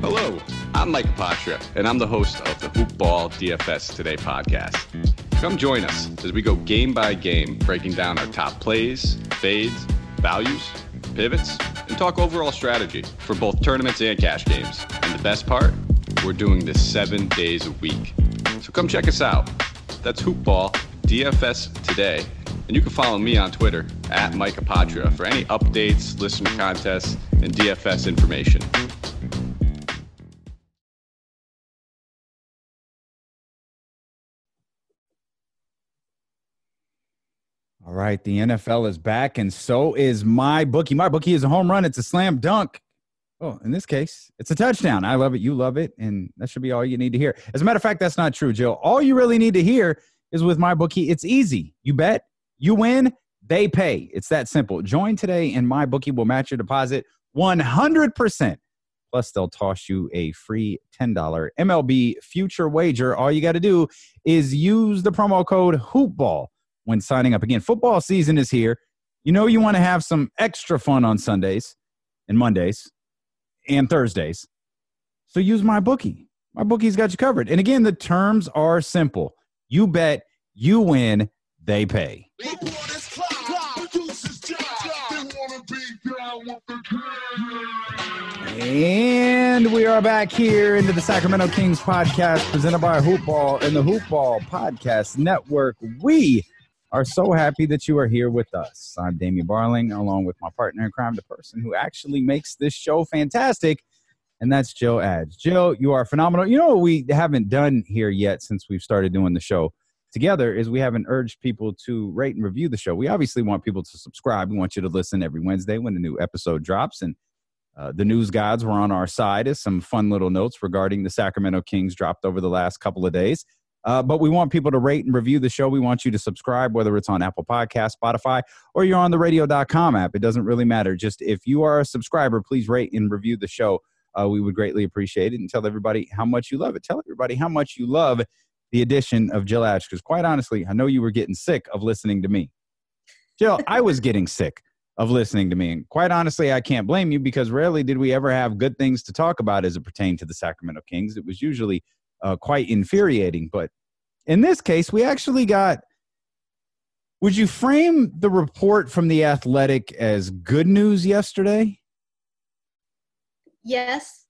Hello, I'm Mike Apotria, and I'm the host of the Hoopball DFS Today podcast. Come join us as we go game by game, breaking down our top plays, fades, values, pivots, and talk overall strategy for both tournaments and cash games. And the best part, we're doing this seven days a week. So come check us out. That's Hoopball DFS Today. And you can follow me on Twitter at Mike Apotria for any updates, listener contests, and DFS information. All right, the NFL is back, and so is my bookie. My bookie is a home run. It's a slam dunk. Oh, in this case, it's a touchdown. I love it. You love it, and that should be all you need to hear. As a matter of fact, that's not true, Jill. All you really need to hear is with my bookie. It's easy. You bet, you win, they pay. It's that simple. Join today, and my bookie will match your deposit 100%. Plus, they'll toss you a free $10 MLB future wager. All you got to do is use the promo code HOOPBALL when signing up. Again, football season is here. You know, you want to have some extra fun on Sundays and Mondays and Thursdays. So use my bookie. My bookie's got you covered. And again, the terms are simple. You bet, you win, they pay. And we are back here into the Sacramento Kings podcast presented by Hoopball and the Hoopball Podcast Network. We are so happy that you are here with us. I'm Damian Barling, along with my partner in crime, the person who actually makes this show fantastic, and that's Jill Adge. Jill, you are phenomenal. You know what we haven't done here yet since we've started doing the show together is we haven't urged people to rate and review the show. We obviously want people to subscribe. We want you to listen every Wednesday when a new episode drops. And uh, the news gods were on our side as some fun little notes regarding the Sacramento Kings dropped over the last couple of days. Uh, but we want people to rate and review the show. We want you to subscribe, whether it's on Apple Podcast, Spotify, or you're on the radio.com app. It doesn't really matter. Just if you are a subscriber, please rate and review the show. Uh, we would greatly appreciate it and tell everybody how much you love it. Tell everybody how much you love the addition of Jill Adge. Because quite honestly, I know you were getting sick of listening to me. Jill, I was getting sick of listening to me. And quite honestly, I can't blame you because rarely did we ever have good things to talk about as it pertained to the Sacramento Kings. It was usually uh, quite infuriating. But in this case, we actually got. Would you frame the report from the Athletic as good news yesterday? Yes.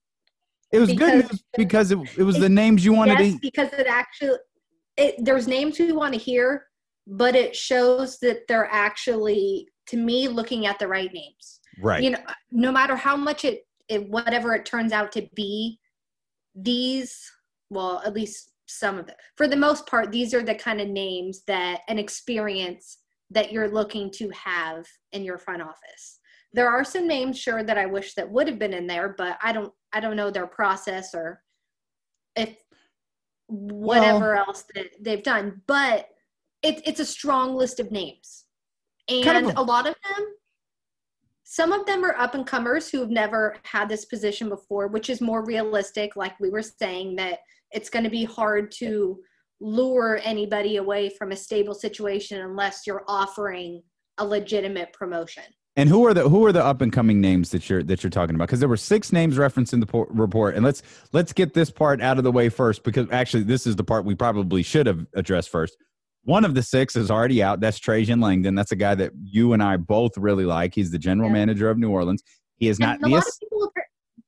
It was good news because it, it was the names you wanted yes, to. because it actually it, there's names we want to hear, but it shows that they're actually, to me, looking at the right names. Right. You know, no matter how much it, it whatever it turns out to be, these, well, at least some of it, for the most part, these are the kind of names that an experience that you're looking to have in your front office. There are some names, sure, that I wish that would have been in there, but I don't, I don't know their process or if whatever well, else that they've done. But it, it's a strong list of names, and kind of a, a lot of them some of them are up and comers who have never had this position before, which is more realistic. Like we were saying, that it's going to be hard to lure anybody away from a stable situation unless you're offering a legitimate promotion. And who are the who are the up and coming names that you're that you're talking about? Because there were six names referenced in the por- report, and let's let's get this part out of the way first. Because actually, this is the part we probably should have addressed first. One of the six is already out. That's Trajan Langdon. That's a guy that you and I both really like. He's the general yeah. manager of New Orleans. He is not. And a lot of people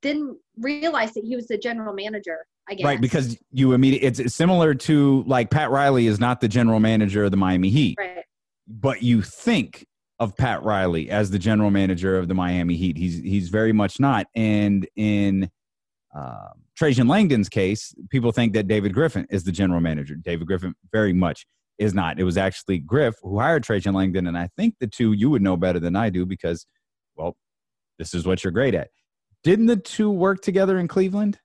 didn't realize that he was the general manager. I guess right because you immediately it's similar to like Pat Riley is not the general manager of the Miami Heat, right? But you think of Pat Riley as the general manager of the Miami Heat. He's he's very much not. And in uh, Trajan Langdon's case, people think that David Griffin is the general manager. David Griffin very much is not. It was actually Griff who hired Trajan Langdon, and I think the two you would know better than I do because, well, this is what you're great at. Didn't the two work together in Cleveland?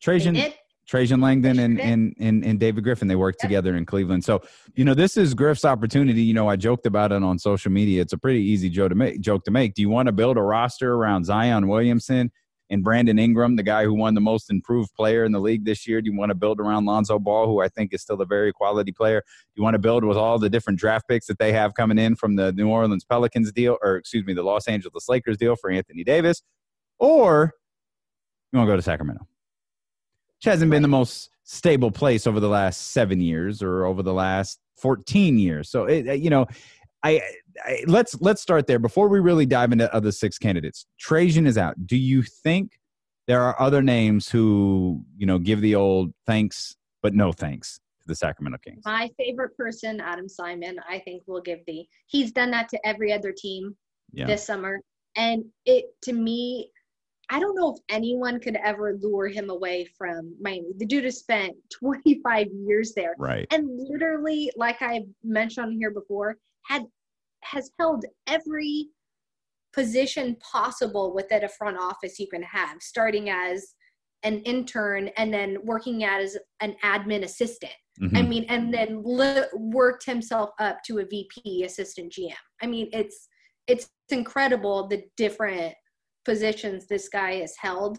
Trajan Trajan Langdon and, and, and, and David Griffin, they worked together in Cleveland. So, you know, this is Griff's opportunity. You know, I joked about it on social media. It's a pretty easy joke to make. Joke to make. Do you want to build a roster around Zion Williamson and Brandon Ingram, the guy who won the most improved player in the league this year? Do you want to build around Lonzo Ball, who I think is still a very quality player? Do you want to build with all the different draft picks that they have coming in from the New Orleans Pelicans deal, or excuse me, the Los Angeles Lakers deal for Anthony Davis? Or you want to go to Sacramento. Which hasn't been the most stable place over the last seven years or over the last 14 years. So, it, uh, you know, I, I, let's let's start there before we really dive into other six candidates. Trajan is out. Do you think there are other names who you know give the old thanks but no thanks to the Sacramento Kings? My favorite person, Adam Simon, I think will give the. He's done that to every other team yeah. this summer, and it to me. I don't know if anyone could ever lure him away from Miami. The dude has spent 25 years there. Right. And literally, like I mentioned on here before, had has held every position possible within a front office you can have, starting as an intern and then working as an admin assistant. Mm-hmm. I mean, and then li- worked himself up to a VP assistant GM. I mean, it's it's incredible the different positions this guy has held.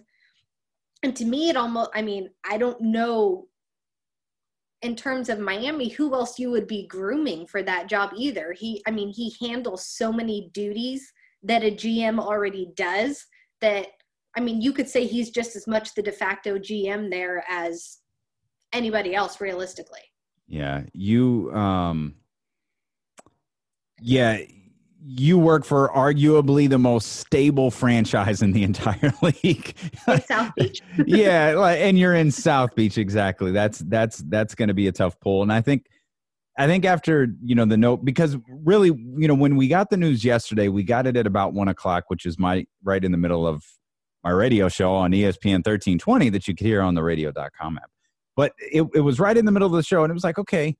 And to me, it almost, I mean, I don't know in terms of Miami, who else you would be grooming for that job either. He, I mean, he handles so many duties that a GM already does that, I mean, you could say he's just as much the de facto GM there as anybody else realistically. Yeah. You, um, yeah, you work for arguably the most stable franchise in the entire league. South Beach. yeah, and you're in South Beach exactly. That's that's that's going to be a tough pull. And I think I think after you know the note because really you know when we got the news yesterday, we got it at about one o'clock, which is my right in the middle of my radio show on ESPN 1320 that you could hear on the radio.com app. But it, it was right in the middle of the show, and it was like, okay,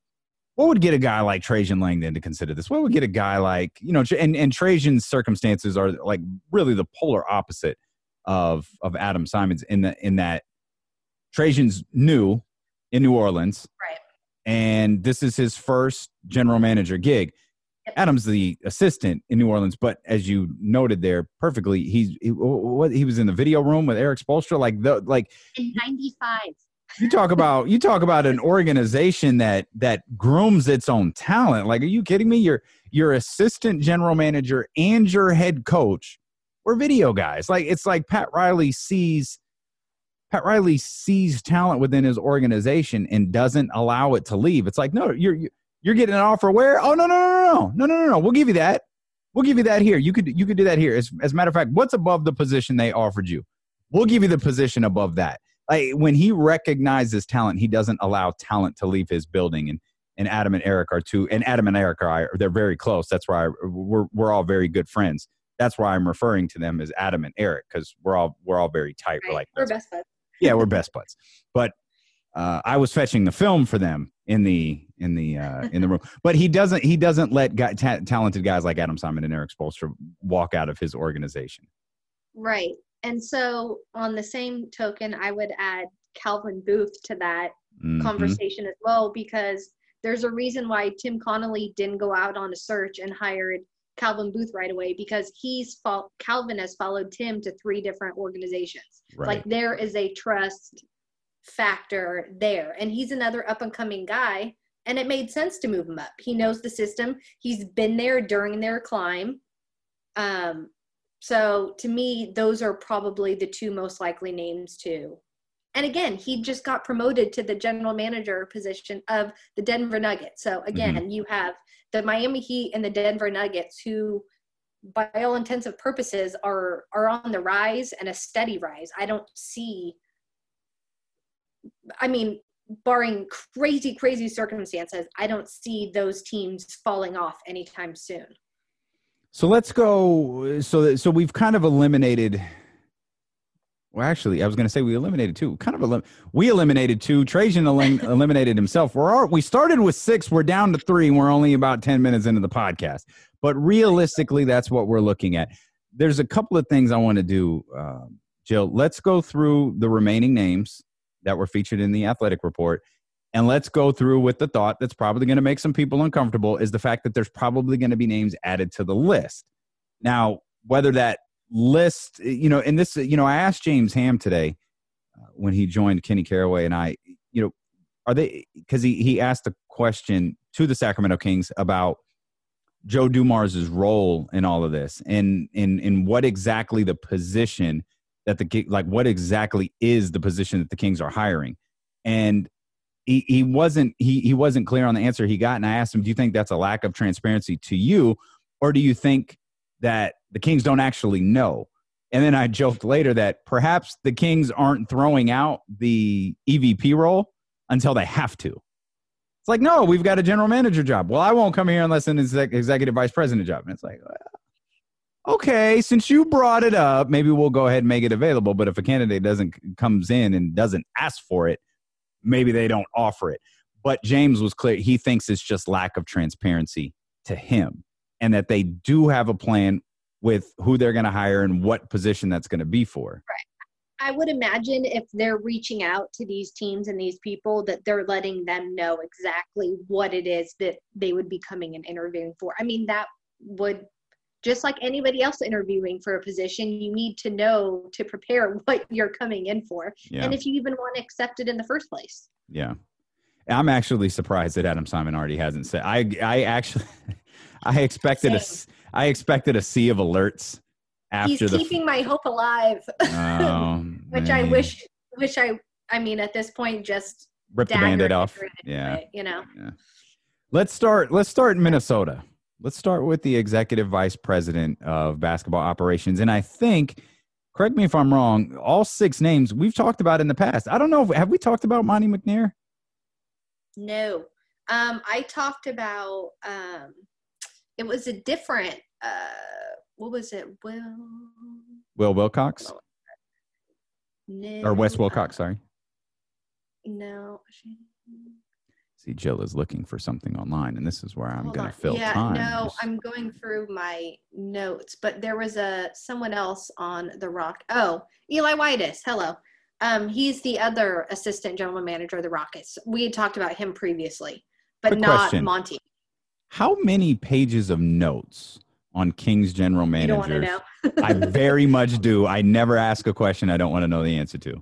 what would get a guy like Trajan Langdon to consider this? What would get a guy like, you know, and, and Trajan's circumstances are like really the polar opposite of of Adam Simon's in the in that Trajan's new in New Orleans. Right. And this is his first general manager gig. Yep. Adam's the assistant in New Orleans, but as you noted there perfectly, he's he, what he was in the video room with Erik Spoelstra, like the like in '95 you talk about you talk about an organization that that grooms its own talent. Like, are you kidding me? Your your assistant general manager and your head coach were video guys. Like, it's like Pat Riley sees Pat Riley sees talent within his organization and doesn't allow it to leave. It's like, no, you're you're getting an offer where? Oh no no no no no no no no. We'll give you that. We'll give you that here. You could you could do that here. As, as a matter of fact, what's above the position they offered you? We'll give you the position above that like when he recognizes talent, he doesn't allow talent to leave his building. And and Adam and Erik are two, and Adam and Erik are they're very close. That's why I, we're we're all very good friends. That's why I'm referring to them as Adam and Erik because we're all we're all very tight. Right. We're like we're best buds. Yeah, we're best buds. But uh, I was fetching the film for them in the in the uh, in the room. But he doesn't he doesn't let guy, ta- talented guys like Adam Simon and Erik Spoelstra walk out of his organization. Right. And so, on the same token, I would add Calvin Booth to that mm-hmm. conversation as well, because there's a reason why Tim Connolly didn't go out on a search and hired Calvin Booth right away because he's fo- Calvin has followed Tim to three different organizations. Right. Like there is a trust factor there, and he's another up and coming guy, and it made sense to move him up. He knows the system. He's been there during their climb. Um, so to me, those are probably the two most likely names too. And again, he just got promoted to the general manager position of the Denver Nuggets. So again, mm-hmm. you have the Miami Heat and the Denver Nuggets who by all intents and purposes are are on the rise and a steady rise. I don't see I mean, barring crazy, crazy circumstances, I don't see those teams falling off anytime soon. So let's go. So so we've kind of eliminated. Well, actually, I was going to say we eliminated two. Kind of elim- we eliminated two. Trajan elim- eliminated himself. We're all, we started with six. We're down to three. And we're only about ten minutes into the podcast. But realistically, that's what we're looking at. There's a couple of things I want to do, uh, Jill. Let's go through the remaining names that were featured in the athletic report, and let's go through with the thought that's probably going to make some people uncomfortable is the fact that there's probably going to be names added to the list. Now, whether that list, you know, and this, you know, I asked James Ham today uh, when he joined Kenny Caraway and I, you know, are they, because he, he asked a question to the Sacramento Kings about Joe Dumars' role in all of this and in, in what exactly the position that the like what exactly is the position that the Kings are hiring, and he wasn't he he wasn't clear on the answer he got. And I asked him, "Do you think that's a lack of transparency to you, or do you think that the Kings don't actually know?" And then I joked later that perhaps the Kings aren't throwing out the EVP role until they have to. It's like, no, we've got a general manager job. Well, I won't come here unless an exec- executive vice president job. And it's like, well, okay, since you brought it up, maybe we'll go ahead and make it available. But if a candidate doesn't comes in and doesn't ask for it, maybe they don't offer it. But James was clear; he thinks it's just lack of transparency to him, and that they do have a plan with who they're going to hire and what position that's going to be for. Right. I would imagine if they're reaching out to these teams and these people that they're letting them know exactly what it is that they would be coming and interviewing for. I mean, that would just like anybody else interviewing for a position, you need to know to prepare what you're coming in for. Yeah. And if you even want to accept it in the first place. Yeah. I'm actually surprised that Adam Simon already hasn't said I I actually I expected Same. a I expected a sea of alerts after He's keeping my hope alive. Oh, Which man. I wish wish I I mean at this point just rip the band-aid off. yeah. you know. Yeah. Let's start let's start in Minnesota. Let's start with the executive vice president of basketball operations. And I think, correct me if I'm wrong, all six names we've talked about in the past. I don't know. If, have we talked about Monte McNair? No. Um, I talked about um, it was a different uh what was it will will wilcox no, or wes wilcox sorry no see jill is looking for something online and this is where i'm going to fill yeah, time no i'm going through my notes but there was a someone else on the rock oh eli witus hello um, he's the other assistant general manager of the rockets we had talked about him previously but Quick not question. monte how many pages of notes on King's general manager? I very much do. I never ask a question I don't want to know the answer to.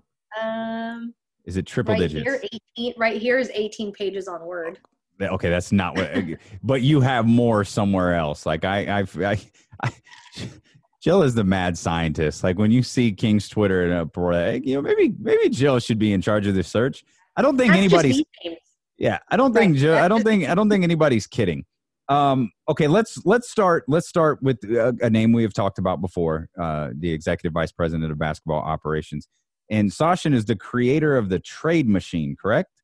Is it triple right digits? Here, 18, right here is 18 pages on Word. Okay, that's not what. but you have more somewhere else. Like I, I've, I, I, Jill is the mad scientist. Like when you see King's Twitter and a, break, you know, maybe maybe Jill should be in charge of this search. I don't think that's anybody's. Yeah, I don't think Jill. I don't think I don't think anybody's kidding. Um, okay, let's let's start. Let's start with a, a name we have talked about before, uh, the executive vice president of basketball operations, and Sachin is the creator of the trade machine, correct?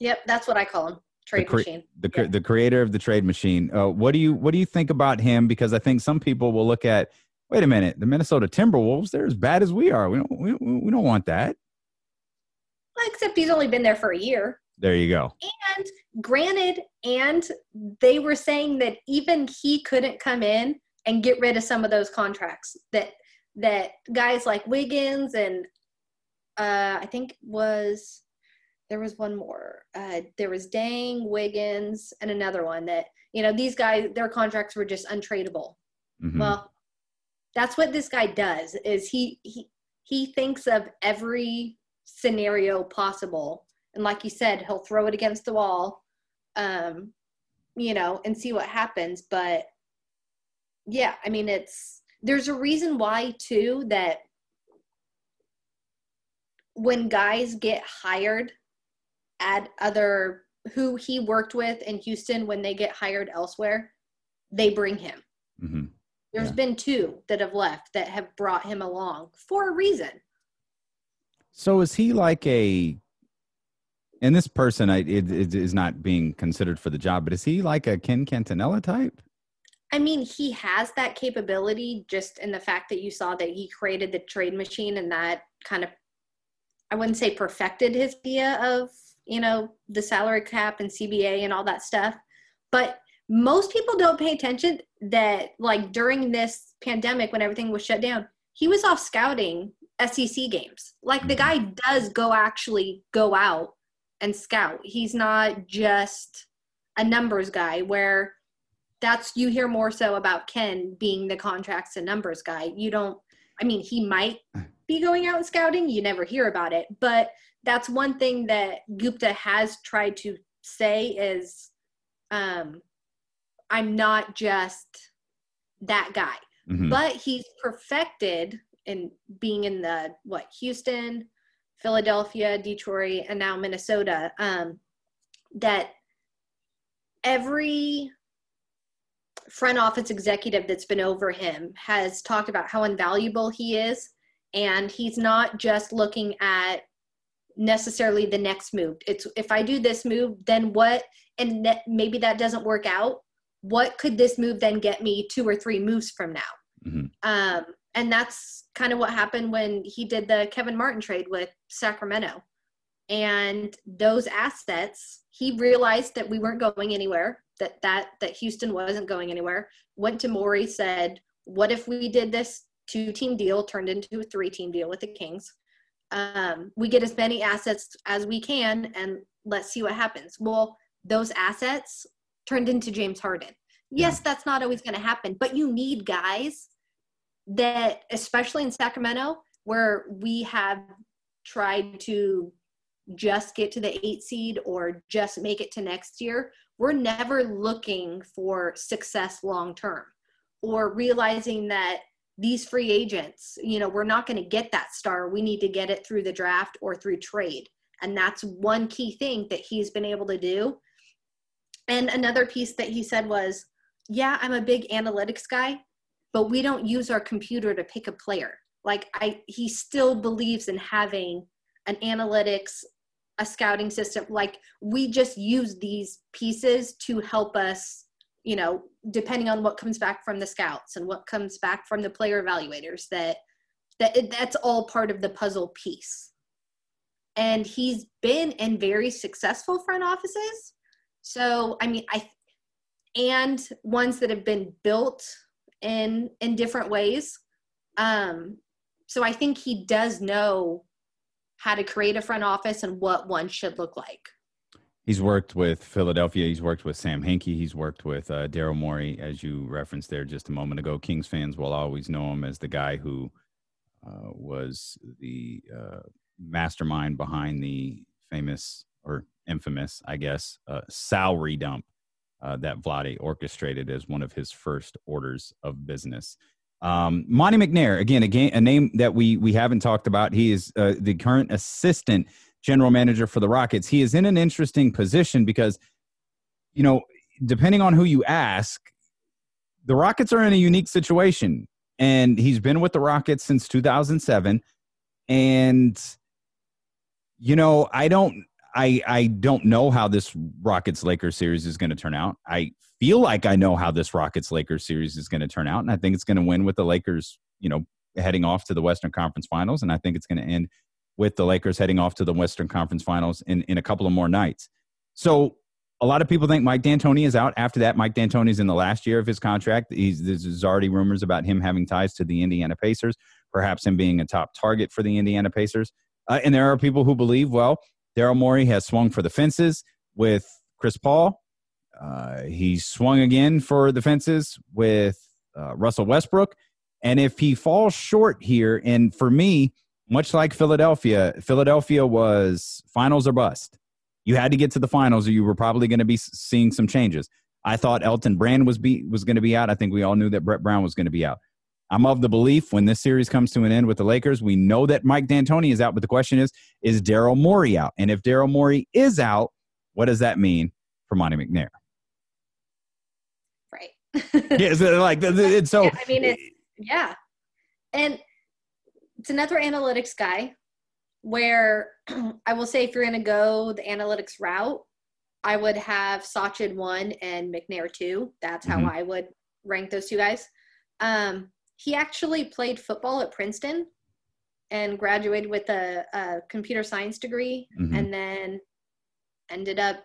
Yep, that's what I call him. Trade the cre- machine. The, yeah. the creator of the trade machine. Uh, what do you what do you think about him? Because I think some people will look at, wait a minute, the Minnesota Timberwolves, they're as bad as we are. We don't we, we don't want that. Except he's only been there for a year. There you go. And granted, and they were saying that even he couldn't come in and get rid of some of those contracts that that guys like Wiggins and uh, I think was there was one more. Uh, there was Dieng, Wiggins, and another one that you know these guys their contracts were just untradeable. Mm-hmm. Well, that's what this guy does. Is he he he thinks of every scenario possible and like you said he'll throw it against the wall um you know and see what happens but yeah i mean it's there's a reason why too that when guys get hired at other who he worked with in Houston when they get hired elsewhere, they bring him. Mm-hmm. There's yeah. been two that have left that have brought him along for a reason. So is he like a and this person I, it, it is not being considered for the job, but is he like a Ken Catanella type? I mean, he has that capability just in the fact that you saw that he created the trade machine and that kind of, I wouldn't say perfected his idea of, you know, the salary cap and CBA and all that stuff. But most people don't pay attention that, like, during this pandemic, when everything was shut down, he was off scouting SEC games. Like, the mm-hmm. guy does go actually go out and scout. He's not just a numbers guy where that's you hear more so about Ken being the contracts and numbers guy. You don't I mean he might be going out and scouting, you never hear about it, but that's one thing that Gupta has tried to say is um I'm not just that guy. Mm-hmm. But he's perfected in being in the what Houston, Philadelphia, Detroit, and now Minnesota, um, that every front office executive that's been over him has talked about how invaluable he is. And he's not just looking at necessarily the next move. It's if i do this move then what and maybe that doesn't work out. What could this move then get me two or three moves from now? Mm-hmm. um, and that's kind of what happened when he did the kevin martin trade with sacramento. And those assets he realized that we weren't going anywhere that that that houston wasn't going anywhere. Went to morey said what if we did this two team deal turned into a three team deal with the kings? Um, we get as many assets as we can and let's see what happens. Well those assets turned into james harden. Yes that's not always going to happen but you need guys that especially in sacramento where we have tried to just get to the eight seed or just make it to next year, we're never looking for success long term or realizing that these free agents, you know, we're not going to get that star. We need to get it through the draft or through trade. And that's one key thing that he's been able to do. And another piece that he said was, Yeah, I'm a big analytics guy, but we don't use our computer to pick a player. Like I he still believes in having an analytics a scouting system like we just use these pieces to help us you know depending on what comes back from the scouts and what comes back from the player evaluators that that it, that's all part of the puzzle piece. And he's been in very successful front offices. So i mean i and ones that have been built in in different ways. Um so i think he does know how to create a front office and what one should look like. He's worked with Philadelphia. He's worked with Sam Hinkie. He's worked with uh, Daryl Morey, as you referenced there just a moment ago. Kings fans will always know him as the guy who uh, was the uh, mastermind behind the famous or infamous, I guess, uh, salary dump uh, that Vlade orchestrated as one of his first orders of business. Um, Monte McNair, again, again, a name that we we haven't talked about. He is uh, the current assistant general manager for the Rockets. He is in an interesting position because, you know, depending on who you ask, the Rockets are in a unique situation, and he's been with the Rockets since 2007, and you know, I don't I I don't know how this Rockets Lakers series is going to turn out. I feel like I know how this Rockets Lakers series is going to turn out, and I think it's going to win with the Lakers, you know, heading off to the Western Conference Finals, and I think it's going to end with the Lakers heading off to the Western Conference Finals in in a couple of more nights. So a lot of people think Mike D'Antoni is out. After that, Mike D'Antoni is in the last year of his contract. He's, there's already rumors about him having ties to the Indiana Pacers, perhaps him being a top target for the Indiana Pacers. Uh, and there are people who believe, well, Daryl Morey has swung for the fences with Chris Paul. Uh, he swung again for the fences with uh, Russell Westbrook. And if he falls short here, and for me, much like Philadelphia, Philadelphia was finals or bust. You had to get to the finals, or you were probably going to be seeing some changes. I thought Elton Brand was be was going to be out. I think we all knew that Brett Brown was going to be out. I'm of the belief when this series comes to an end with the Lakers, we know that Mike D'Antoni is out, but the question is, is Daryl Morey out? And if Daryl Morey is out, what does that mean for Monte McNair? Right. yeah, so like it's so. Yeah, I mean, it's yeah, and it's another analytics guy. Where I will say, if you're going to go the analytics route, I would have Sachin one and McNair two. That's how mm-hmm. I would rank those two guys. Um, he actually played football at Princeton and graduated with a, a computer science degree mm-hmm. and then ended up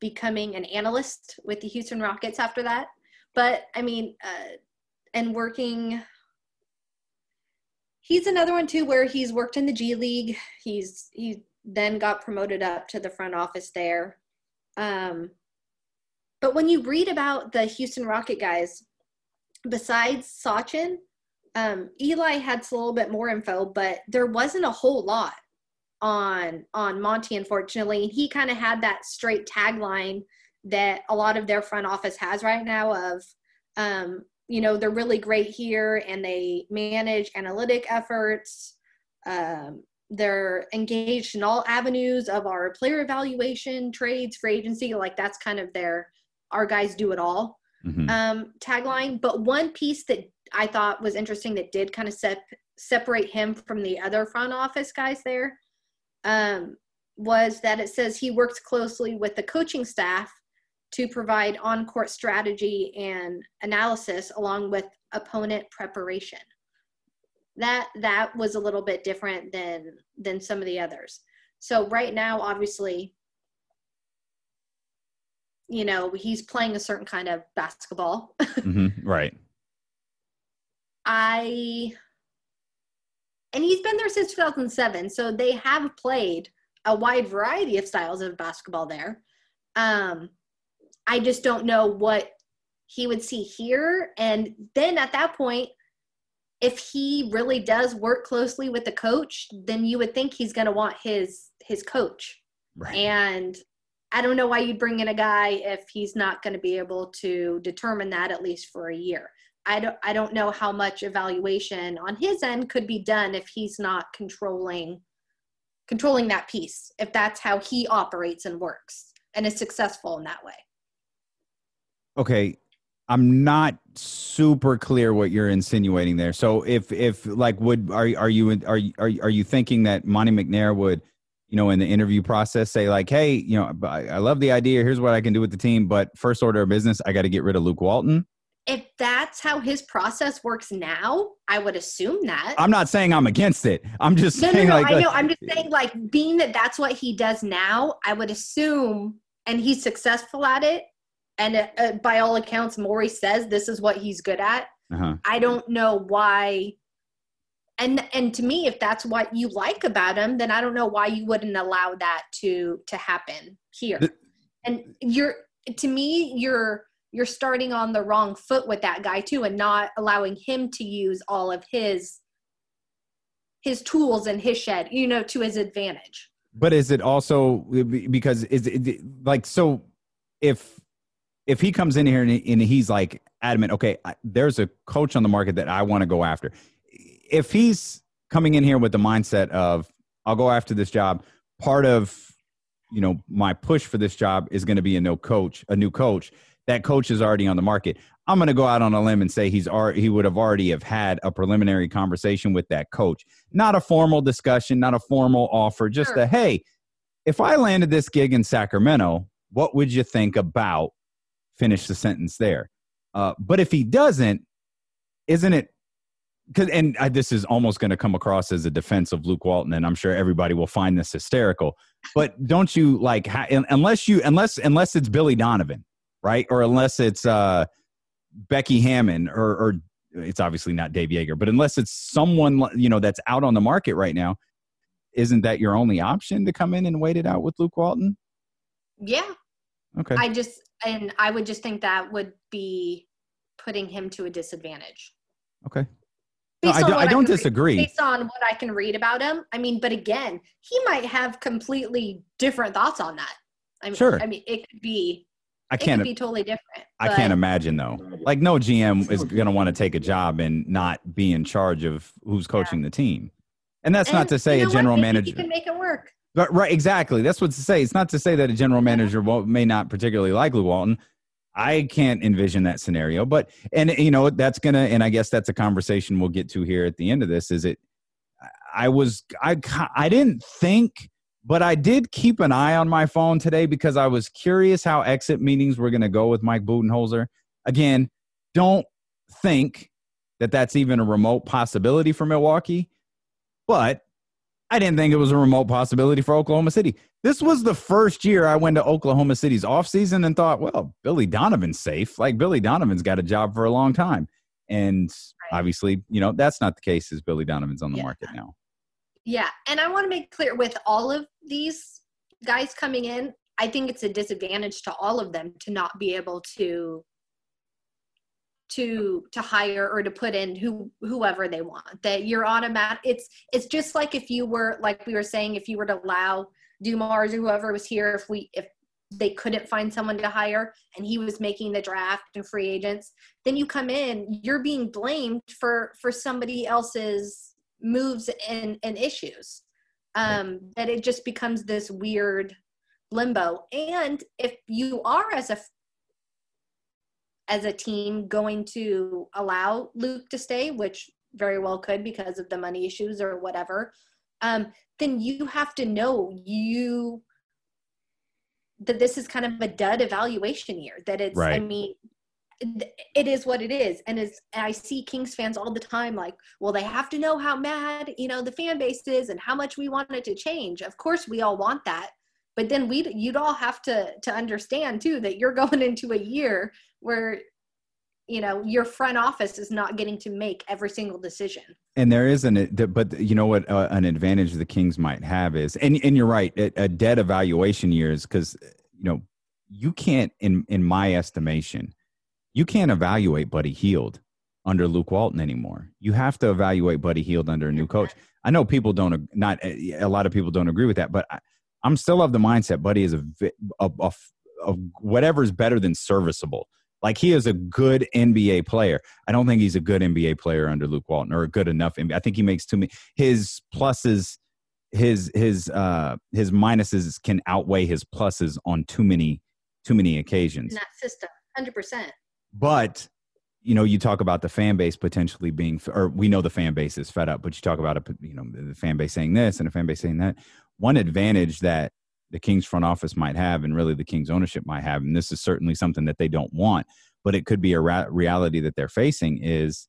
becoming an analyst with the Houston Rockets after that. But I mean, uh, and working, he's another one too where he's worked in the G League. He's he then got promoted up to the front office there. Um, but when you read about the Houston Rocket guys, besides Sachin, um, Eli had a little bit more info, but there wasn't a whole lot on on Monte, unfortunately. And he kind of had that straight tagline that a lot of their front office has right now of um, you know, they're really great here and they manage analytic efforts. Um, they're engaged in all avenues of our player evaluation, trades, free agency. Like that's kind of their our guys do it all mm-hmm. um, tagline. But one piece that I thought was interesting that did kind of sep- separate him from the other front office guys there um, was that it says he works closely with the coaching staff to provide on court strategy and analysis along with opponent preparation that that was a little bit different than than some of the others so right now obviously you know he's playing a certain kind of basketball. Mm-hmm, right. I and he's been there since 2007 so they have played a wide variety of styles of basketball there. Um i just don't know what he would see here. And then at that point if he really does work closely with the coach, then you would think he's going to want his his coach. Right. And I don't know why you'd bring in a guy if he's not going to be able to determine that at least for a year. I don't I don't know how much evaluation on his end could be done if he's not controlling controlling that piece if that's how he operates and works and is successful in that way. Okay, I'm not super clear what you're insinuating there. So if if like would are are you are are, are you thinking that Monte McNair would you know in the interview process say like hey you know I, I love the idea here's what I can do with the team but first order of business I got to get rid of Luke Walton. If that's how his process works now, I would assume that. I'm not saying I'm against it. I'm just no, saying no, no, like I know. I'm just saying like being that that's what he does now, I would assume and he's successful at it and uh, uh, by all accounts, Morey says this is what he's good at. Uh-huh. I don't know why. And and to me, if that's what you like about him, then I don't know why you wouldn't allow that to to happen here. and you're to me, you're you're starting on the wrong foot with that guy too, and not allowing him to use all of his his tools and his shed, you know, to his advantage. But is it also because is it like so? If if he comes in here and, and he's like adamant, okay, there's a coach on the market that I want to go after. If he's coming in here with the mindset of I'll go after this job, part of you know my push for this job is going to be a no coach, a new coach. That coach is already on the market. I'm going to go out on a limb and say he's already, he would have already have had a preliminary conversation with that coach, not a formal discussion, not a formal offer, just sure. a hey, if I landed this gig in Sacramento, what would you think about finish the sentence there. Uh, but if he doesn't, isn't it? Because and I, this is almost going to come across as a defense of Luke Walton, and I'm sure everybody will find this hysterical. But don't you like ha- unless you unless unless it's Billy Donovan, right? Or unless it's uh, Becky Hammon, or, or it's obviously not Dave Joerger, but unless it's someone you know that's out on the market right now, isn't that your only option to come in and wait it out with Luke Walton? Yeah. Okay. I just and I would just think that would be putting him to a disadvantage. Okay. No, I, do, I don't I disagree. Read, based on what I can read about him, I mean, but again, he might have completely different thoughts on that. I mean, sure. I mean, it could be. I can't be totally different. I can't imagine though. Like, no GM is going to want to take a job and not be in charge of who's coaching yeah. the team. And that's and not to say you know a general manager. can make it work. But, right, exactly. That's what to say. It's not to say that a general manager may not particularly like Lou Walton. I can't envision that scenario, but and you know that's gonna, and I guess that's a conversation we'll get to here at the end of this. Is it? I was I I didn't think, but I did keep an eye on my phone today because I was curious how exit meetings were to go with Mike Budenholzer. Again, don't think that that's even a remote possibility for Milwaukee, but I didn't think it was a remote possibility for Oklahoma City. This was the first year I went to Oklahoma City's offseason and thought, well, Billy Donovan's safe. Like Billy Donovan's got a job for a long time. And obviously, you know, that's not the case as Billy Donovan's on the yeah. market now. Yeah. And I want to make clear with all of these guys coming in, I think it's a disadvantage to all of them to not be able to to to hire or to put in who whoever they want that you're automatic it's it's just like if you were like we were saying if you were to allow dumars or whoever was here if we if they couldn't find someone to hire and he was making the draft and free agents then you come in you're being blamed for for somebody else's moves and and issues. Um that it just becomes this weird limbo. And if you are as a as a team going to allow luke to stay which very well could because of the money issues or whatever um then you have to know you that this is kind of a dud evaluation year that it's Right. i mean it is what it is. And as i see kings fans all the time like well they have to know how mad you know the fan base is and how much we want it to change. Of course we all want that but then we you'd all have to to understand too that you're going into a year where you know your front office is not getting to make every single decision And there is an, but you know what? Uh, an advantage the Kings might have is, and and you're right, a, a dead evaluation years because you know you can't, in in my estimation, you can't evaluate Buddy Hield under Luke Walton anymore. You have to evaluate Buddy Hield under a new coach. I know people don't, not a lot of people don't agree with that, but I, I'm still of the mindset Buddy is a, a, a, a whatever's better than serviceable. Like he is a good NBA player. I don't think he's a good NBA player under Luke Walton or a good enough. NBA. I think he makes too many. His pluses, his his uh his minuses can outweigh his pluses on too many too many occasions. in that system 100% But you know, you talk about the fan base potentially being, or we know the fan base is fed up. But you talk about a, you know, the fan base saying this and the fan base saying that. One advantage that the Kings front office might have, and really the Kings ownership might have, and this is certainly something that they don't want, but it could be a ra- reality that they're facing is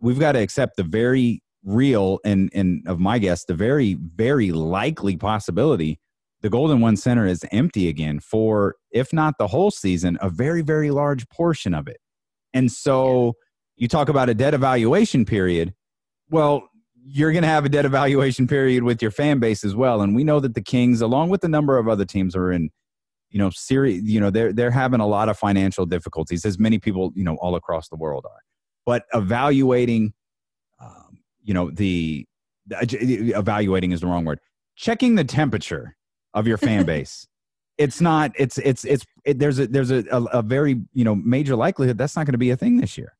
we've got to accept the very real and and of my guess the very very likely possibility the golden one center is empty again for if not the whole season a very very large portion of it. And so you talk about a debt evaluation period well you're going to have a debt evaluation period with your fan base as well. And we know that the kings along with a number of other teams are in you know serious you know they're they're having a lot of financial difficulties as many people you know all across the world are. But evaluating um, you know the the- evaluating is the wrong word. Checking the temperature of your fan base. It's not it's it's it's it, there's a there's a, a, a very you know major likelihood that's not going to be a thing this year.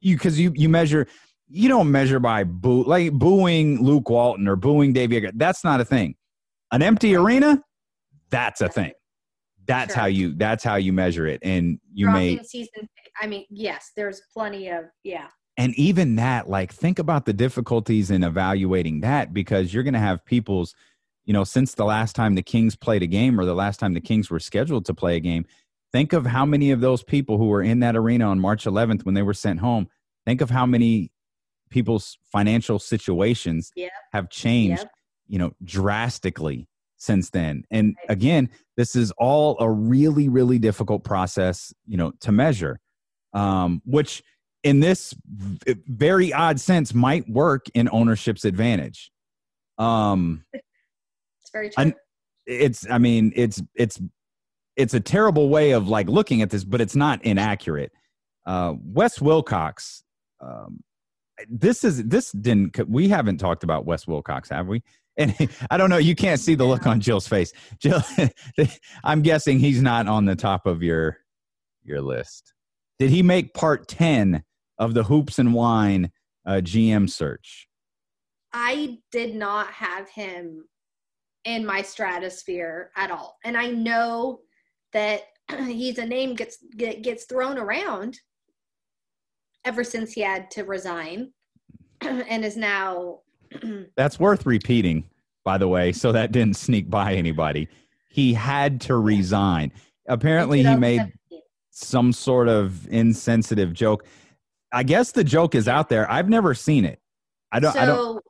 You because you you measure you don't measure by boo like booing luke walton or booing dave Joerger. that's not a thing. An empty arena that's a thing. That's Sure. how you that's how you measure it. And you may season i mean yes there's plenty of yeah. And even that like think about the difficulties in evaluating that because you're going to have people's you know since the last time the kings played a game or the last time the kings were scheduled to play a game think of how many of those people who were in that arena on march 11th when they were sent home. Think of how many people's financial situations Yep. have changed Yep. you know drastically since then. And again this is all a really really difficult process you know to measure um which in this very odd sense might work in ownership's advantage. Um it's very true. I- it's i mean it's it's it's a terrible way of like looking at this but it's not inaccurate. Uh wes wilcox um this is this didn't we haven't talked about wes wilcox have we? And i don't know you can't see the look on jill's face. Jill i'm guessing he's not on the top of your your list. Did he make part 10 of the hoops and wine uh, gm search? I did not have him in my stratosphere at all. And I know that he's a name gets get, gets thrown around ever since he had to resign and is now That's worth repeating, by the way, so that didn't sneak by anybody. He had to resign. Apparently, he made some sort of insensitive joke. I guess the joke is out there. I've never seen it. I don't. so I don't.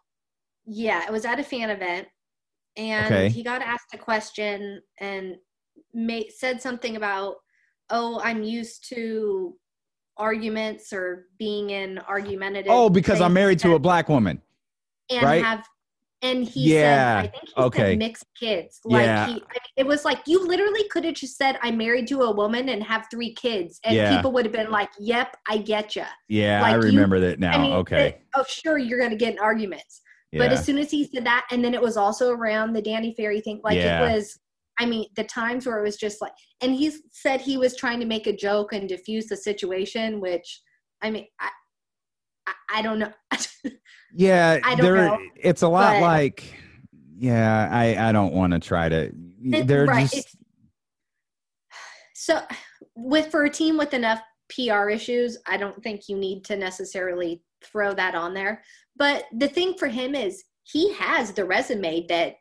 yeah, it was at a fan event and Okay. he got asked a question and made said something about, "Oh, I'm used to arguments or being in argumentative Oh, because I'm married to a black woman. and right? have and he Yeah, said I think he okay. said mixed kids. Like Yeah. he I mean, it was like you literally could have just said I'm married to a woman and have three kids and Yeah. people would have been like, "Yep, I get you." Yeah, I Like, you- remember that now. I mean, okay. oh, sure, you're to get in arguments. Yeah. But as soon as he said that, and then it was also around the Danny Ferry thing, like it was, I mean, the times where it was just like, and he said he was trying to make a joke and diffuse the situation, which, I mean, I, I, I don't know. Yeah, I don't there. know, it's a lot but- like. Yeah, I I don't want to try to. They're right, just so with for a team with enough PR issues, I don't think you need to necessarily throw that on there. But the thing for him is he has the resume that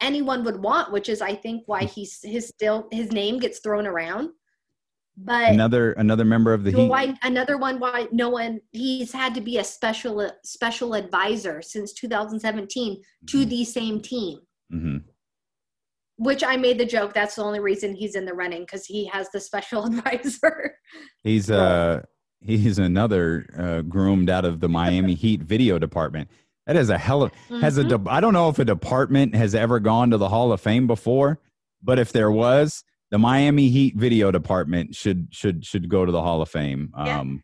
anyone would want, which is I think why he's his still his name gets thrown around. But another another member of the well, Heat. why another one why no one he's had to be a special special advisor since 2017 to Mhm. the same team hmm which i made the joke that's the only reason he's in the running because he has the special advisor He's uh he's another uh, groomed out of the Miami Heat video department. That is a hell of has a Mhm. de- I don't know if a department has ever gone to the Hall of Fame before, but if there was, the Miami Heat video department should should should go to the Hall of Fame. Yeah. Um,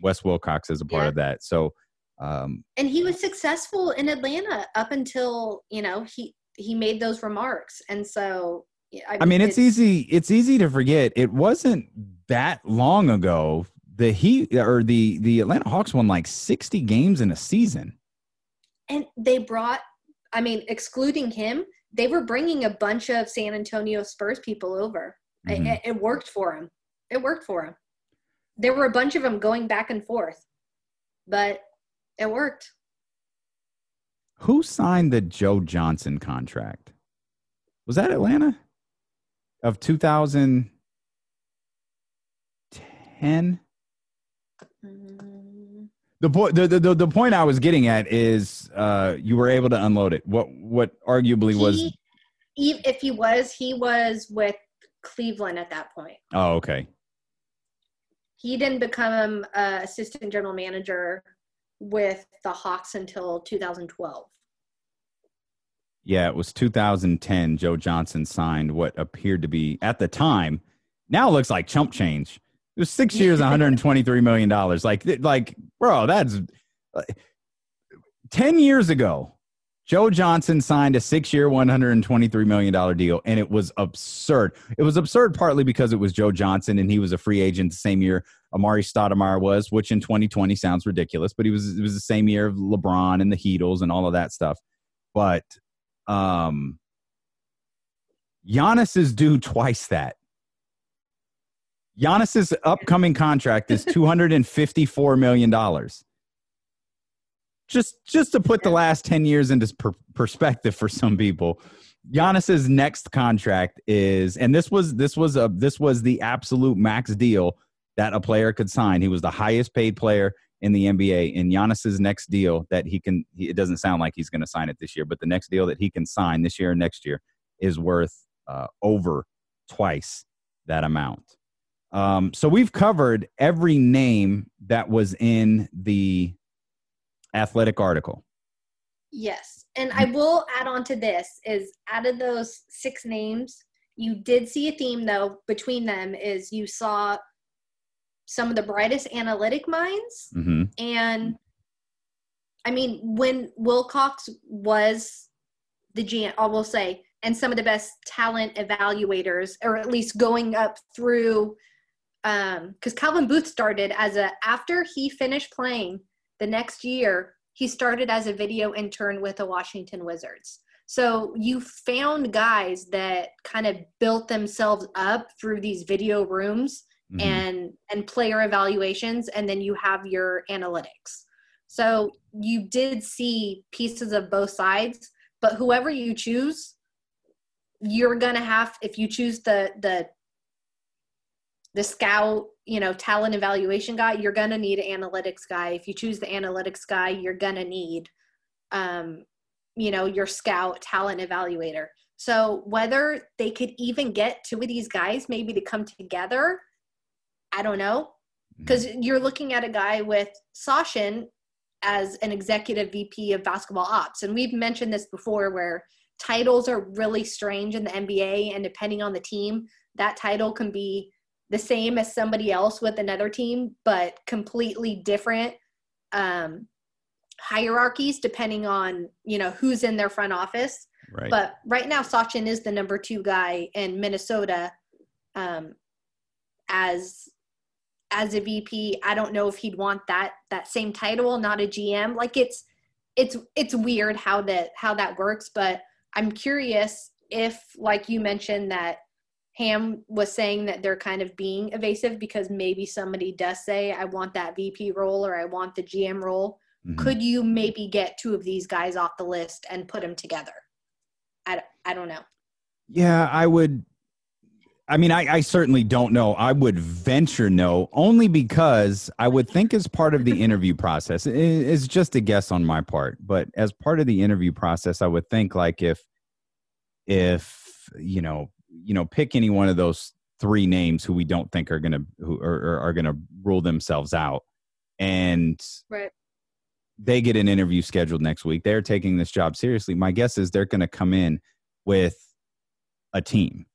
Wes Wilcox is a part Yeah. of that. So um, and he was successful in atlanta up until you know he he made those remarks and so yeah, I mean, it's, easy. It's easy to forget. It wasn't that long ago. The Heat or the the Atlanta Hawks won like sixty games in a season. And they brought i mean excluding him they were bringing a bunch of san antonio spurs people over It- Mhm. it, it worked for him it worked for him there were a bunch of them going back and forth but it worked Who signed the Joe Johnson contract? Was that Atlanta of 2010? The point the, the the point I was getting at is uh you were able to unload it. What what arguably was he, he- if he was he was with cleveland at that point Oh, okay. he didn't become uh, assistant general manager with the hawks until 2012 Yeah, it was 2010 Joe Johnson signed what appeared to be at the time now it looks like chump change. It was 6 years 123 million dollars. Like like bro, that's uh, 10 years ago. Joe Johnson signed a 6-year 123 million dollar deal and it was absurd. It was absurd partly because it was Joe Johnson and he was a free agent the same year Amar'e Stoudemire was, which in 2020 sounds ridiculous, but he was it was the same year of LeBron and the Heatles and all of that stuff. But um Giannis is due twice that. Giannis's upcoming contract is two hundred and fifty-four million dollars. Just, just to put the last ten years into per- perspective for some people, Giannis's next contract is, and this was this was a this was the absolute max deal that a player could sign. He was the highest paid player in the NBA. And Giannis's next deal that he can, he, it doesn't sound like he's going to sign it this year, but the next deal that he can sign this year and next year is worth uh, over twice that amount. Um, so we've covered every name that was in the athletic article. Yes. And I will add on to this is out of those six names, you did see a theme though between them is you saw some of the brightest analytic minds hmm and I mean when Wilcox was the GM, I will say, and some of the best talent evaluators, or at least going up through um because Calvin Booth started as a after he finished playing the next year, he started as a video intern with the Washington Wizards. So you found guys that kind of built themselves up through these video rooms Mhm. and and player evaluations and then you have your analytics. So you did see pieces of both sides, but whoever you choose, you're going to have if you choose the the the scout, you know, talent evaluation guy, you're going to need an analytics guy. If you choose the analytics guy, you're going to need um you know, your scout talent evaluator. So whether they could even get two of these guys maybe to come together, I don't know. Because you're looking at a guy with Sachin as an executive VP of basketball ops. And we've mentioned this before where titles are really strange in the NBA. And depending on the team, that title can be the same as somebody else with another team, but completely different um, hierarchies depending on, you know, who's in their front office. Right. But right now, Sachin is the number two guy in Minnesota um, as as a VP. I don't know if he'd want that that same title, not a GM. Like it's it's it's weird how that how that works. But I'm curious if, like you mentioned, that Ham was saying that they're kind of being evasive because maybe somebody does say, I want that VP role or I want the GM role. Mhm. Could you maybe get two of these guys off the list and put them together? I, I don't know. Yeah, I would. I mean, I, I certainly don't know. I would venture no, only because I would think as part of the interview process, it- it's just a guess on my part, but as part of the interview process, I would think like if, if you know, you know, pick any one of those three names who we don't think are gonna who are, are, are gonna rule themselves out, and Right. they get an interview scheduled next week. They're taking this job seriously. My guess is they're going to come in with a team,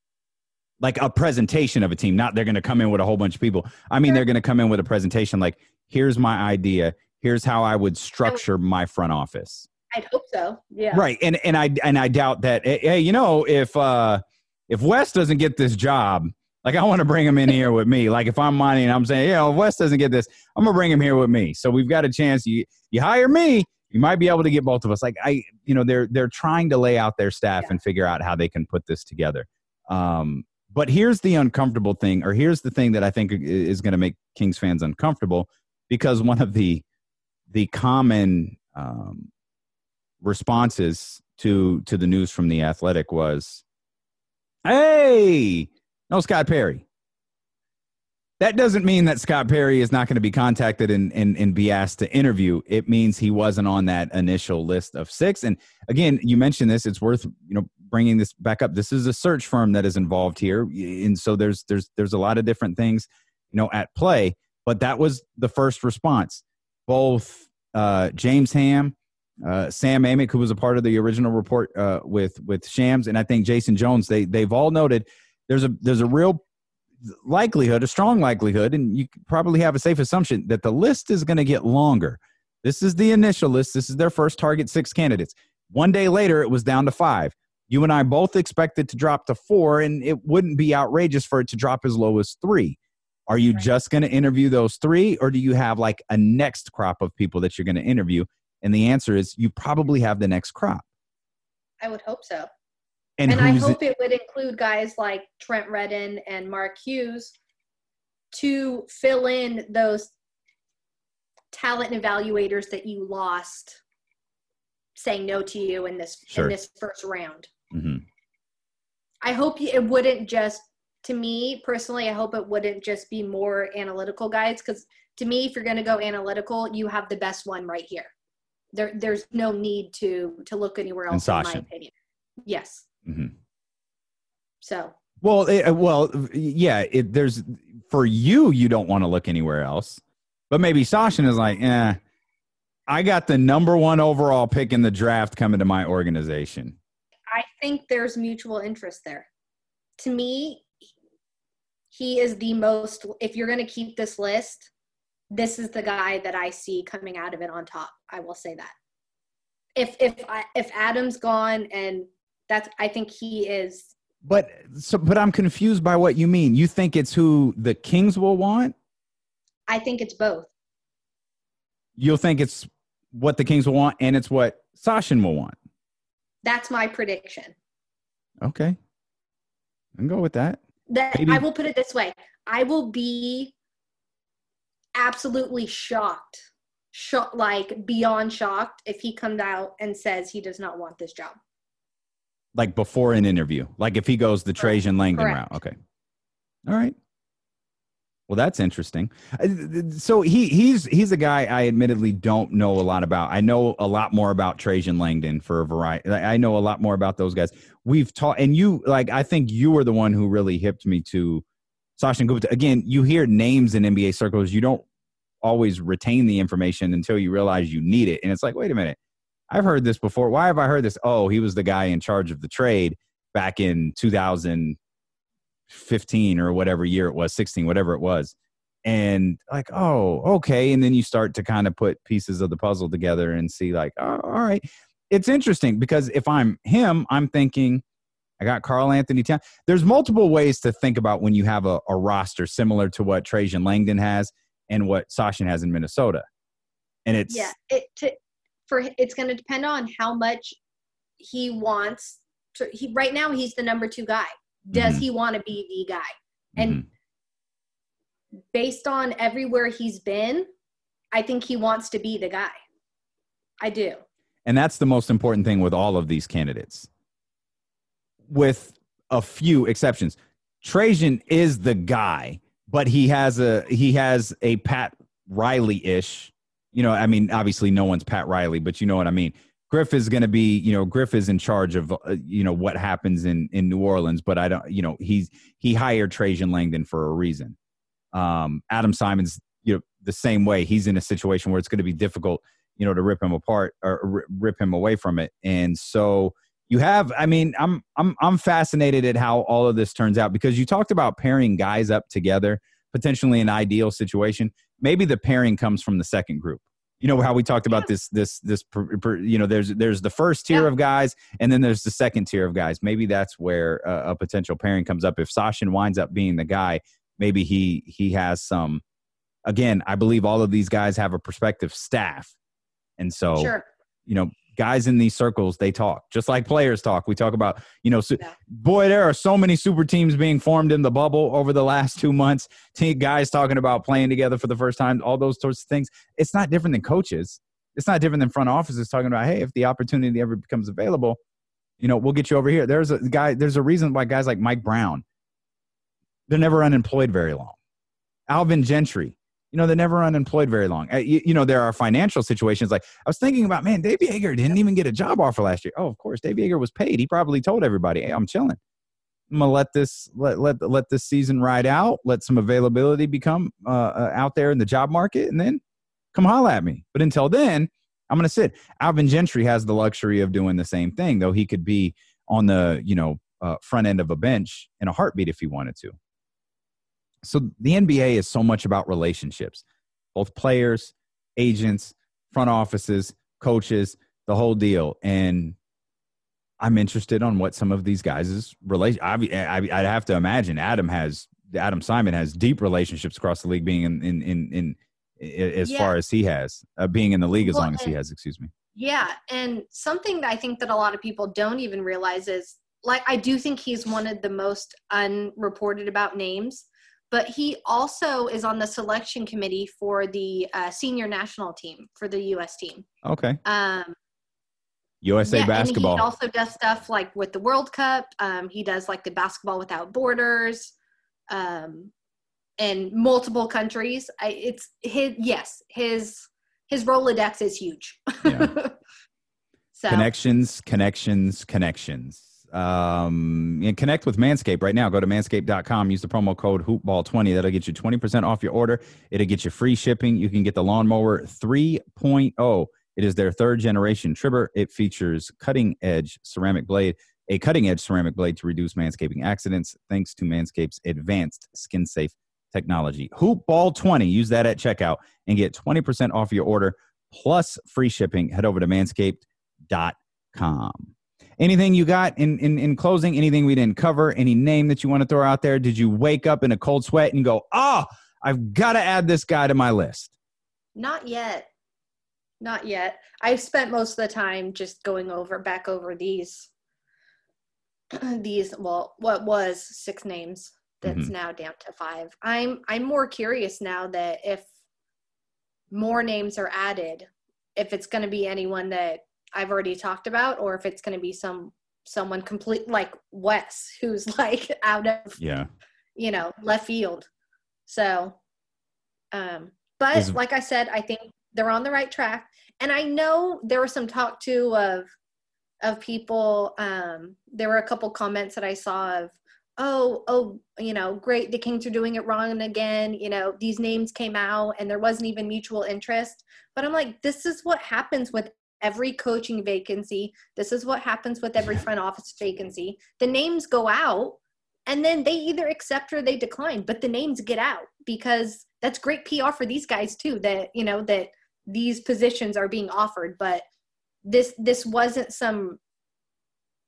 like a presentation of a team. Not they're going to come in with a whole bunch of people. I mean, they're going to come in with a presentation like, here's my idea. Here's how I would structure my front office. I'd hope so. Yeah. Right. And and I and I doubt that. Hey, you know, if uh if Wes doesn't get this job, like I want to bring him in here with me. Like if I'm mining, I'm saying, yeah, if Wes doesn't get this, I'm gonna bring him here with me. So we've got a chance. You you hire me, you might be able to get both of us. Like I, you know, they're they're trying to lay out their staff Yeah. and figure out how they can put this together. Um, but here's the uncomfortable thing, or here's the thing that I think is going to make Kings fans uncomfortable, because one of the the common um, responses to to the news from the Athletic was, "Hey, no Scott Perry." That doesn't mean that Scott Perry is not going to be contacted and, and, and be asked to interview. It means he wasn't on that initial list of six. And again, you mentioned this. It's worth you know bringing this back up. This is a search firm that is involved here, and so there's there's there's a lot of different things you know at play. But that was the first response. Both uh, James Ham, uh, Sam Amick, who was a part of the original report uh, with with Shams, and I think Jason Jones. They they've all noted there's a there's a real likelihood, a strong likelihood, and you probably have a safe assumption that the list is going to get longer. This is the initial list. This is their first target six candidates. One day later, it was down to five. You and I both expected to drop to four, and it wouldn't be outrageous for it to drop as low as three. Are you Right. just going to interview those three, or do you have like a next crop of people that you're going to interview? And the answer is you probably have the next crop. I would hope so. And, And, I hope it would include guys like Trent Redden and Mark Hughes to fill in those talent evaluators that you lost saying no to you in this Sure. in this first round. Mhm. I hope it wouldn't just to me personally I hope it wouldn't just be more analytical guys cuz to me if you're going to go analytical you have the best one right here. There there's no need to to look anywhere else in my opinion. Yes. Mhm. So Well, it, well, yeah. It, there's for you, you don't want to look anywhere else, but maybe Sachin is like, eh. I got the number one overall pick in the draft coming to my organization. I think there's mutual interest there. To me, he is the most, if you're going to keep this list, this is the guy that I see coming out of it on top. I will say that. If if I, if Adam's gone and that's I think he is But so, but I'm confused by what you mean. You think it's who the Kings will want? I think it's both. You'll think it's what the Kings will want, and it's what Sachin will want. That's my prediction. Okay, I can go with that. That Maybe- I will put it this way. I will be absolutely shocked. Shock, like beyond shocked if he comes out and says he does not want this job. Like before an interview, like if he goes the. Trajan Langdon Correct. route. Okay, all right. Well, that's interesting. Uh, So he he's he's a guy I admittedly don't know a lot about. I know a lot more about Trajan Langdon for a variety. I know a lot more about those guys. We've taught, and you like I think you were the one who really hipped me to Sachin Gupta. Again, you hear names in NBA circles, you don't always retain the information until you realize you need it, and it's like, wait a minute, I've heard this before. Why have I heard this? Oh, he was the guy in charge of the trade back in 2015 or whatever year it was, 16, whatever it was. And like, oh, okay. And then you start to kind of put pieces of the puzzle together and see, like, oh, all right. it's interesting because if I'm him, I'm thinking I got Karl-Anthony Town. There's multiple ways to think about when you have a, a roster similar to what Trajan Langdon has and what Sachin has in Minnesota. And it's yeah, it to, for it's going to depend on how much he wants to. He right now he's the number two guy. Does Mhm. he want to be the guy? And Mhm. based on everywhere he's been, I think he wants to be the guy. I do. And that's the most important thing with all of these candidates, with a few exceptions. Trajan is the guy, but he has a he has a Pat Riley ish. You know, I mean, obviously no one's Pat Riley, but you know what I mean. Griff is going to be, you know, Griff is in charge of, uh, you know, what happens in in New Orleans. But I don't, you know, he's he hired Trajan Langdon for a reason. Um, Adam Simon's, you know, the same way. He's in a situation where it's going to be difficult you know to rip him apart or ri- rip him away from it and so you have i mean i'm i'm i'm fascinated at how all of this turns out because you talked about pairing guys up together potentially an ideal situation. Maybe the pairing comes from the second group. You know how we talked about this this this per, you know there's there's the first tier Yeah. of guys and then there's the second tier of guys. Maybe that's where a, a potential pairing comes up. If sachin winds up being the guy maybe he he has some again i believe all of these guys have a prospective staff. And so Sure. you know guys in these circles they talk just like players talk. We talk about you know Yeah. boy there are so many super teams being formed in the bubble over the last two months. Te- guys talking about playing together for the first time all those sorts of things. It's not different than coaches. It's not different than front offices talking about hey if the opportunity ever becomes available you know we'll get you over here. There's a guy there's a reason why guys like mike brown they're never unemployed very long. Alvin gentry you know they're never unemployed very long. Uh, you, you know there are financial situations like i was thinking about man dave joerger didn't even get a job offer last year. Oh of course dave joerger was paid. He probably told everybody hey i'm chilling. I'm gonna let this let let, let this season ride out let some availability become uh, uh, out there in the job market and then come holla at me. But until then i'm gonna sit. Alvin gentry has the luxury of doing the same thing though he could be on the you know uh, front end of a bench in a heartbeat if he wanted to so the NBA is so much about relationships, both players, agents, front offices, coaches, the whole deal. And I'm interested on what some of these guys' relation. I, I, I'd have to imagine Adam has Adam Simon has deep relationships across the league, being in in in, in, as Yeah. far as he has, uh, being in the league as Well, long as he has. Excuse me. Yeah, and something that I think that a lot of people don't even realize is like I do think he's one of the most unreported about names, but he also is on the selection committee for the uh, senior national team for the U.S. team. Okay, Um, USA yeah, basketball. And he also does stuff like with the World Cup. Um, he does like the Basketball Without Borders, um, in multiple countries. I, it's his yes, his his Rolodex is huge. Yeah. so Connections, connections, connections. Um, and connect with Manscaped right now. Go to manscaped.com. Use the promo code hoopball20. That'll get you 20% off your order. It'll get you free shipping. You can get the lawnmower 3.0. It is their third generation trimmer. It features cutting edge ceramic blade, a cutting edge ceramic blade to reduce manscaping accidents thanks to Manscaped's advanced skin safe technology. Hoopball20. Use that at checkout and get 20% off your order plus free shipping. Head over to manscaped.com. Anything you got in, in, in closing? Anything we didn't cover? Any name that you want to throw out there? Did you wake up in a cold sweat and go, oh, I've got to add this guy to my list? Not yet. Not yet. I've spent most of the time just going over back over these these well what was six names that's Mhm. now down to five. I'm I'm more curious now that if more names are added, if it's going to be anyone that I've already talked about or if it's going to be some someone complete like Wes who's like out of Yeah. you know left field. So um but Is- like i said i think they're on the right track. And i know there was some talk too of of people um there were a couple comments that i saw of oh oh you know great the kings are doing it wrong again you know these names came out and there wasn't even mutual interest. But i'm like this is what happens with every coaching vacancy this is what happens with every front office vacancy the names go out and then they either accept or they decline but the names get out because that's great pr for these guys too that you know that these positions are being offered but this this wasn't some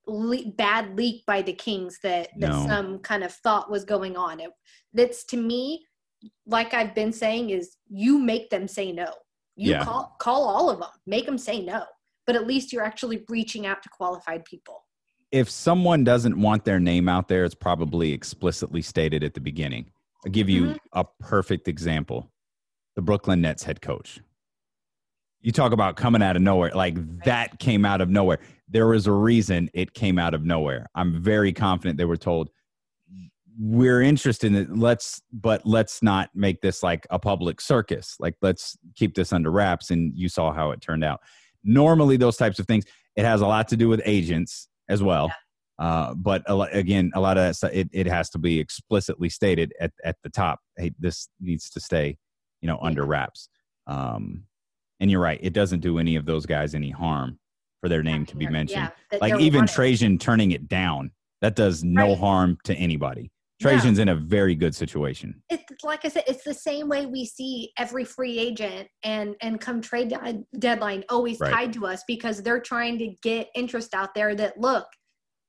le- bad leak by the Kings that that No. some kind of thought was going on. It, that's to me, like I've been saying, is you make them say no. You Yeah. call call all of them, make them say no. But at least you're actually reaching out to qualified people. if someone doesn't want their name out there, it's probably explicitly stated at the beginning. I'll give you Mhm. a perfect example the Brooklyn Nets head coach. You talk about coming out of nowhere, like that came out of nowhere. There was a reason it came out of nowhere. I'm very confident they were told, we're interested in it. Let's, but let's not make this like a public circus. Like, let's keep this under wraps. And you saw how it turned out. Normally, those types of things, it has a lot to do with agents as well. Uh, but a, lo- again, a lot of that stuff, it, it has to be explicitly stated at, at the top. Hey, this needs to stay, you know, under wraps. Um, and you're right; it doesn't do any of those guys any harm for their name to be mentioned. Yeah, like even. Trajan turning it down, that does no Right. harm to anybody. Trajan's in a very good situation. it's like I said, it's the same way we see every free agent and and come trade de- deadline always Right. tied to us because they're trying to get interest out there that look,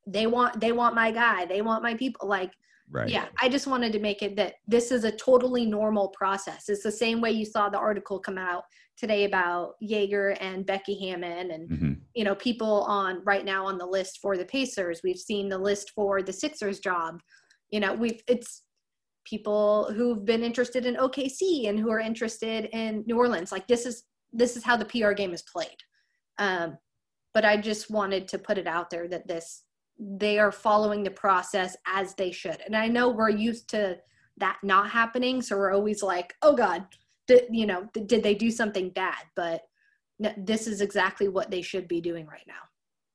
they want they want my guy, they want my people. Like, Right. yeah, I just wanted to make it that this is a totally normal process. It's the same way you saw the article come out today about Joerger and Becky Hammon and hmm you know people on right now on the list for the Pacers. We've seen the list for the Sixers job. You know, we've it's people who've been interested in OKC and who are interested in New Orleans. Like this is this is how the PR game is played. Um, but I just wanted to put it out there that this they are following the process as they should. And I know we're used to that not happening, so we're always like, "Oh God, did, you know, did, they do something bad?" But this is exactly what they should be doing right now.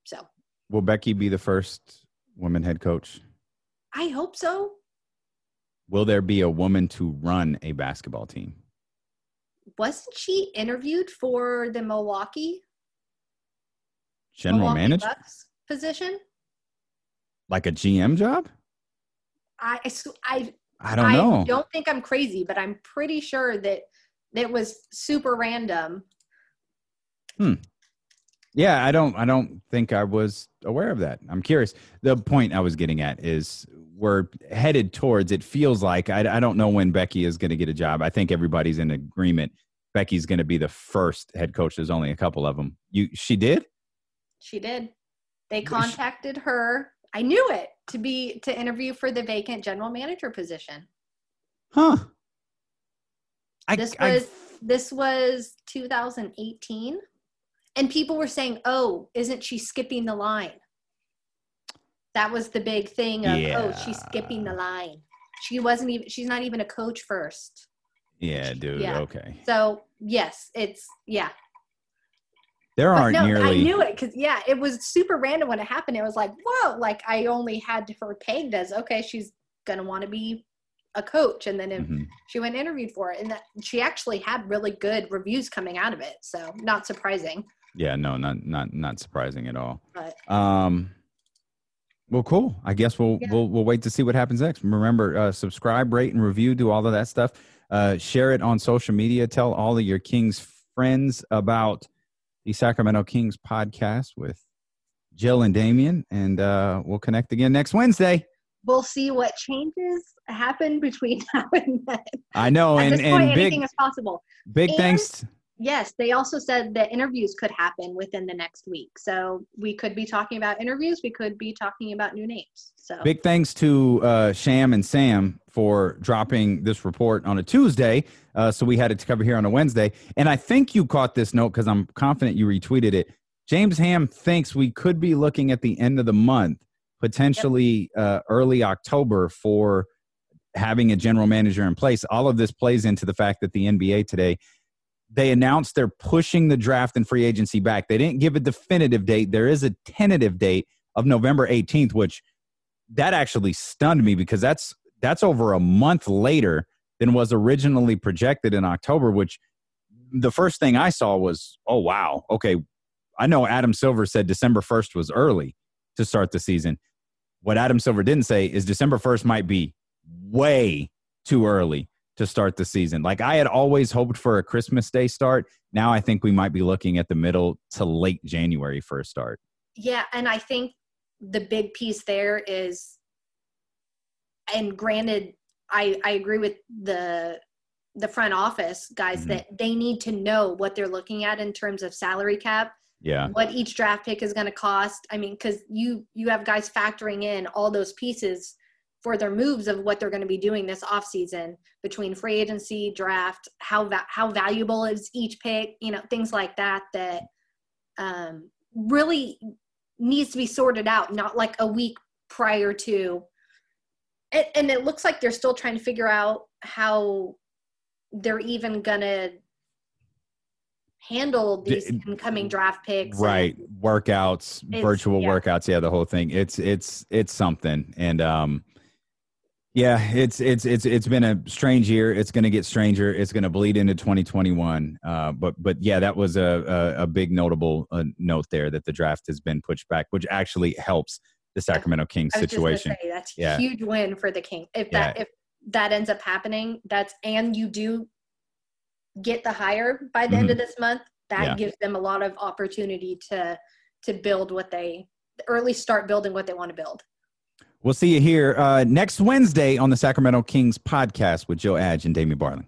So Will Becky be the first woman head coach? I hope so. Will there be a woman to run a basketball team? Wasn't she interviewed for the Milwaukee General Milwaukee manager, Bucks position? like a GM job? I I I don't know. don't think I'm crazy, but I'm pretty sure that it was super random. Hmm. Yeah, I don't. I don't think I was aware of that. I'm curious. The point I was getting at is we're headed towards. It feels like I, I don't know when Becky is going to get a job. I think everybody's in agreement. Becky's going to be the first head coach. There's only a couple of them. You, she did. She did. They contacted her. I knew it to be to interview for the vacant general manager position. Huh. I, this I- was this was 2018 and people were saying oh isn't she skipping the line that was the big thing of oh she's skipping the line she wasn't even she's not even a coach first yeah, dude. Yeah. Okay. so yes it's yeah There aren't no i nearly. knew it because yeah it was super random when it happened it was like whoa like i only had her pegged as okay she's gonna want to be a coach and then if Mhm. she went interviewed for it and that she actually had really good reviews coming out of it so not surprising Yeah, no, not not not surprising at all. but Um, well, cool. I guess we'll Yeah. we'll we'll wait to see what happens next. Remember, uh, subscribe, rate, and review. Do all of that stuff. Uh, share it on social media. Tell all of your Kings friends about the Sacramento Kings podcast with Jill and Damien, and uh, we'll connect again next Wednesday. we'll see what changes happen between now and then I know, at and this point and anything big is possible big and- thanks. Yes they also said that interviews could happen within the next week so we could be talking about interviews we could be talking about new names so Big thanks to uh, Sham and Sam for dropping this report on a Tuesday. Uh, so we had it to cover here on a Wednesday. And I think you caught this note because I'm confident you retweeted it. James Ham thinks we could be looking at the end of the month, potentially uh, early October, for having a general manager in place. All of this plays into the fact that the NBA today they announced they're pushing the draft and free agency back. They didn't give a definitive date. There is a tentative date of November 18th, which that actually stunned me because that's that's over a month later than was originally projected in October, which the first thing I saw was, oh wow, okay. I know Adam Silver said December 1st was early to start the season. What Adam Silver didn't say is December 1st might be way too early to start the season. Like I had always hoped for a Christmas Day start. Now I think we might be looking at the middle to late January for a start. Yeah, and I think the big piece there is and granted I I agree with the the front office guys mm-hmm. that they need to know what they're looking at in terms of salary cap yeah what each draft pick is going to cost i mean because you you have guys factoring in all those pieces for their moves of what they're going to be doing this offseason between free agency draft how va- how valuable is each pick you know things like that that um, really needs to be sorted out not like a week prior to. And, and it looks like they're still trying to figure out how they're even gonna handle these incoming draft picks right workouts virtual yeah. workouts yeah the whole thing. It's it's it's something. And um yeah it's it's it's it's been a strange year it's going to get stranger it's going to bleed into 2021 uh but but yeah that was a a, a big notable uh, note there that the draft has been pushed back which actually helps the sacramento kings situation say, that's yeah. huge win for the king if that yeah. if that ends up happening that's and you do get the hire by the mm-hmm. end of this month that yeah. gives them a lot of opportunity to to build what they or at least start building what they want to build we'll see you here uh, next wednesday on the sacramento kings podcast with joe adge and damien barling